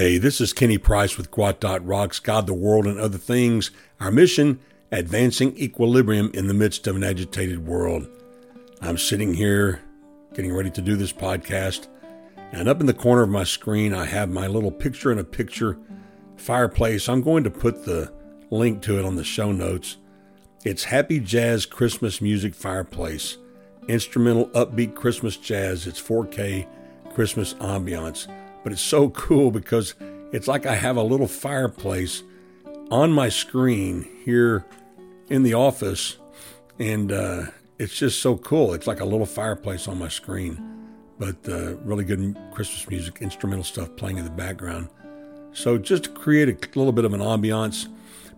Hey, this is Kenny Price with Gwot Rocks, God, the World, and Other Things. Our mission, advancing equilibrium in the midst of an agitated world. I'm sitting here getting ready to do this podcast, and up in the corner of my screen, I have my little picture in a picture fireplace. I'm going to put the link to it on the show notes. It's Happy Jazz Christmas Music Fireplace, instrumental upbeat Christmas jazz. It's 4K Christmas ambiance but it's so cool because it's like I have a little fireplace on my screen here in the office, and uh, it's just so cool. It's like a little fireplace on my screen, but uh, really good Christmas music, instrumental stuff playing in the background. So just to create a little bit of an ambiance,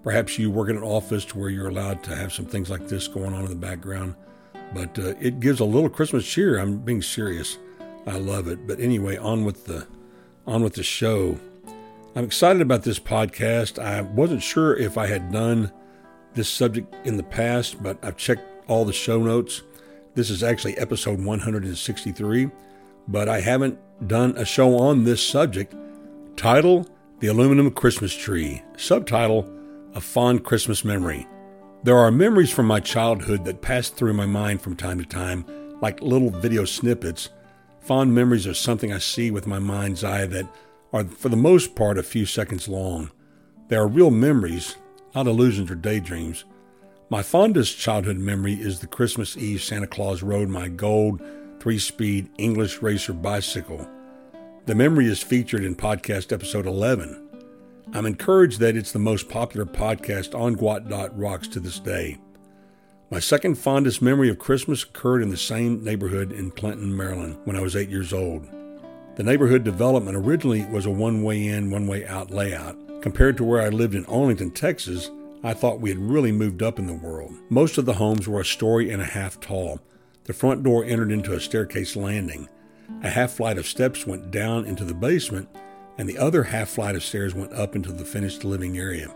perhaps you work in an office where you're allowed to have some things like this going on in the background, but uh, it gives a little Christmas cheer. I'm being serious. I love it. But anyway, on with the on with the show. I'm excited about this podcast. I wasn't sure if I had done this subject in the past, but I've checked all the show notes. This is actually episode 163, but I haven't done a show on this subject. Title The Aluminum Christmas Tree. Subtitle A Fond Christmas Memory. There are memories from my childhood that pass through my mind from time to time, like little video snippets Fond memories are something I see with my mind's eye that are, for the most part, a few seconds long. They are real memories, not illusions or daydreams. My fondest childhood memory is the Christmas Eve Santa Claus rode my gold three speed English racer bicycle. The memory is featured in podcast episode 11. I'm encouraged that it's the most popular podcast on Gwot Rocks to this day. My second fondest memory of Christmas occurred in the same neighborhood in Clinton, Maryland, when I was eight years old. The neighborhood development originally was a one way in, one way out layout. Compared to where I lived in Arlington, Texas, I thought we had really moved up in the world. Most of the homes were a story and a half tall. The front door entered into a staircase landing. A half flight of steps went down into the basement, and the other half flight of stairs went up into the finished living area.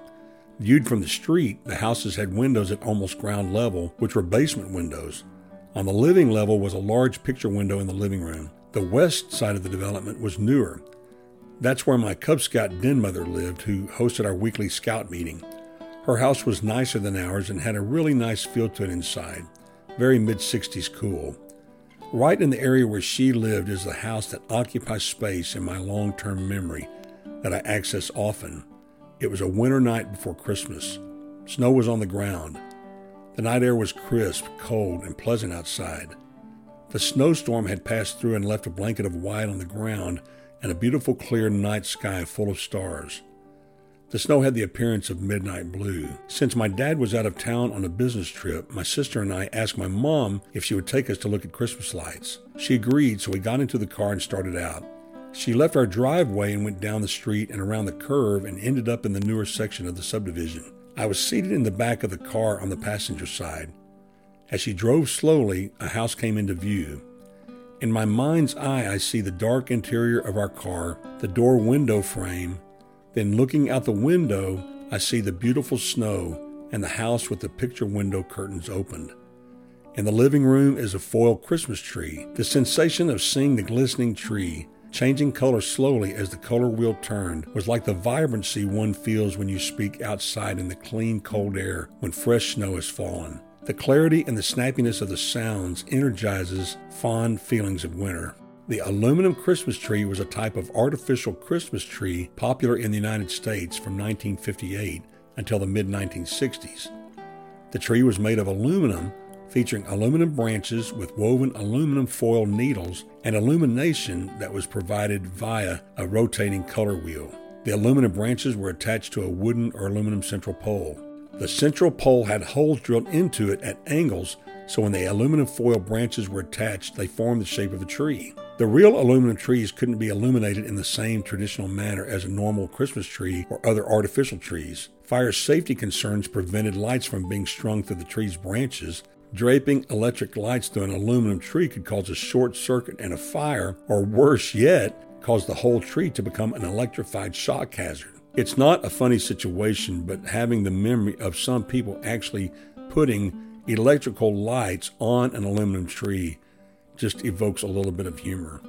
Viewed from the street, the houses had windows at almost ground level, which were basement windows. On the living level was a large picture window in the living room. The west side of the development was newer. That's where my Cub Scout den mother lived, who hosted our weekly scout meeting. Her house was nicer than ours and had a really nice feel to it inside, very mid 60s cool. Right in the area where she lived is the house that occupies space in my long term memory that I access often. It was a winter night before Christmas. Snow was on the ground. The night air was crisp, cold, and pleasant outside. The snowstorm had passed through and left a blanket of white on the ground and a beautiful clear night sky full of stars. The snow had the appearance of midnight blue. Since my dad was out of town on a business trip, my sister and I asked my mom if she would take us to look at Christmas lights. She agreed, so we got into the car and started out. She left our driveway and went down the street and around the curve and ended up in the newer section of the subdivision. I was seated in the back of the car on the passenger side. As she drove slowly, a house came into view. In my mind's eye, I see the dark interior of our car, the door window frame. Then, looking out the window, I see the beautiful snow and the house with the picture window curtains opened. In the living room is a foil Christmas tree. The sensation of seeing the glistening tree Changing color slowly as the color wheel turned was like the vibrancy one feels when you speak outside in the clean, cold air when fresh snow has fallen. The clarity and the snappiness of the sounds energizes fond feelings of winter. The aluminum Christmas tree was a type of artificial Christmas tree popular in the United States from 1958 until the mid 1960s. The tree was made of aluminum featuring aluminum branches with woven aluminum foil needles and illumination that was provided via a rotating color wheel. The aluminum branches were attached to a wooden or aluminum central pole. The central pole had holes drilled into it at angles, so when the aluminum foil branches were attached, they formed the shape of a tree. The real aluminum trees couldn't be illuminated in the same traditional manner as a normal Christmas tree or other artificial trees. Fire safety concerns prevented lights from being strung through the tree's branches, Draping electric lights through an aluminum tree could cause a short circuit and a fire, or worse yet, cause the whole tree to become an electrified shock hazard. It's not a funny situation, but having the memory of some people actually putting electrical lights on an aluminum tree just evokes a little bit of humor.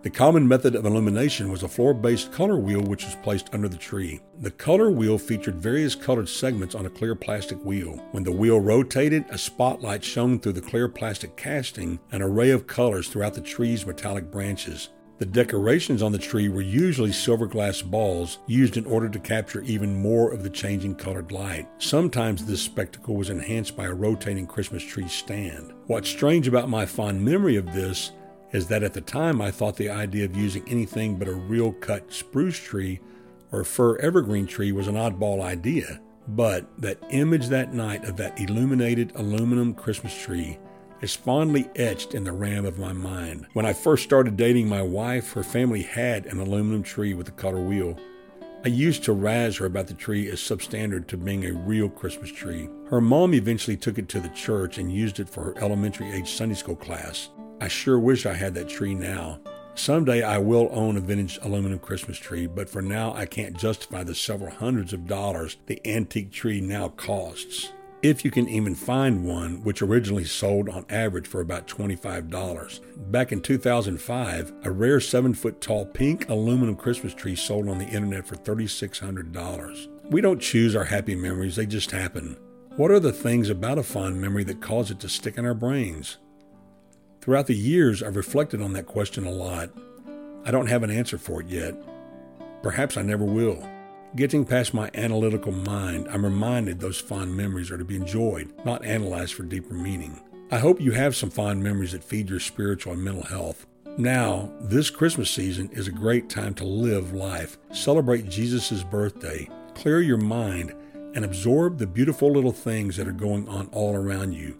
The common method of illumination was a floor based color wheel which was placed under the tree. The color wheel featured various colored segments on a clear plastic wheel. When the wheel rotated, a spotlight shone through the clear plastic casting, an array of colors throughout the tree's metallic branches. The decorations on the tree were usually silver glass balls used in order to capture even more of the changing colored light. Sometimes this spectacle was enhanced by a rotating Christmas tree stand. What's strange about my fond memory of this is that at the time I thought the idea of using anything but a real cut spruce tree or fir evergreen tree was an oddball idea. But that image that night of that illuminated aluminum Christmas tree is fondly etched in the RAM of my mind. When I first started dating my wife, her family had an aluminum tree with a color wheel. I used to razz her about the tree as substandard to being a real Christmas tree. Her mom eventually took it to the church and used it for her elementary age Sunday school class. I sure wish I had that tree now. Someday I will own a vintage aluminum Christmas tree, but for now I can't justify the several hundreds of dollars the antique tree now costs if you can even find one, which originally sold on average for about $25. Back in 2005, a rare 7 foot tall pink aluminum Christmas tree sold on the internet for $3,600. We don't choose our happy memories, they just happen. What are the things about a fond memory that cause it to stick in our brains? Throughout the years, I've reflected on that question a lot. I don't have an answer for it yet. Perhaps I never will. Getting past my analytical mind, I'm reminded those fond memories are to be enjoyed, not analyzed for deeper meaning. I hope you have some fond memories that feed your spiritual and mental health. Now, this Christmas season is a great time to live life, celebrate Jesus' birthday, clear your mind, and absorb the beautiful little things that are going on all around you.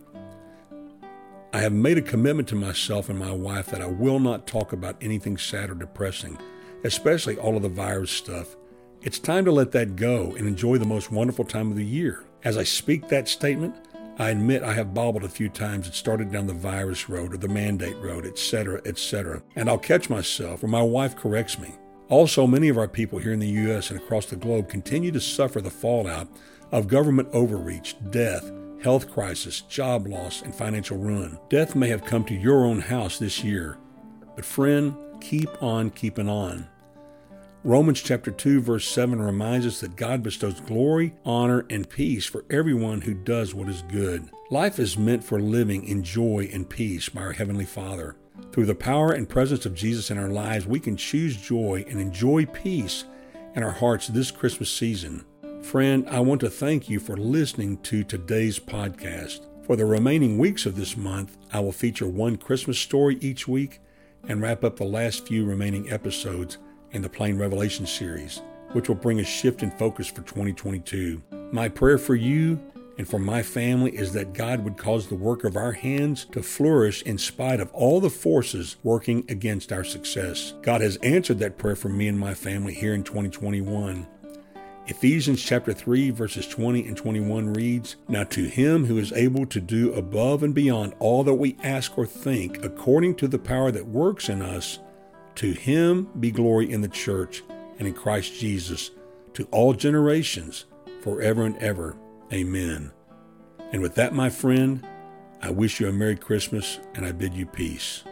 I have made a commitment to myself and my wife that I will not talk about anything sad or depressing, especially all of the virus stuff. It's time to let that go and enjoy the most wonderful time of the year. As I speak that statement, I admit I have bobbled a few times and started down the virus road or the mandate road, etc., etc., and I'll catch myself or my wife corrects me. Also, many of our people here in the U.S. and across the globe continue to suffer the fallout of government overreach, death, health crisis, job loss, and financial ruin. Death may have come to your own house this year, but friend, keep on keeping on. Romans chapter 2 verse 7 reminds us that God bestows glory, honor, and peace for everyone who does what is good. Life is meant for living in joy and peace by our heavenly Father. Through the power and presence of Jesus in our lives, we can choose joy and enjoy peace in our hearts this Christmas season. Friend, I want to thank you for listening to today's podcast. For the remaining weeks of this month, I will feature one Christmas story each week and wrap up the last few remaining episodes in the Plain Revelation series, which will bring a shift in focus for 2022. My prayer for you and for my family is that God would cause the work of our hands to flourish in spite of all the forces working against our success. God has answered that prayer for me and my family here in 2021. Ephesians chapter 3 verses 20 and 21 reads, Now to him who is able to do above and beyond all that we ask or think, according to the power that works in us, to him be glory in the church and in Christ Jesus to all generations, forever and ever. Amen. And with that, my friend, I wish you a Merry Christmas and I bid you peace.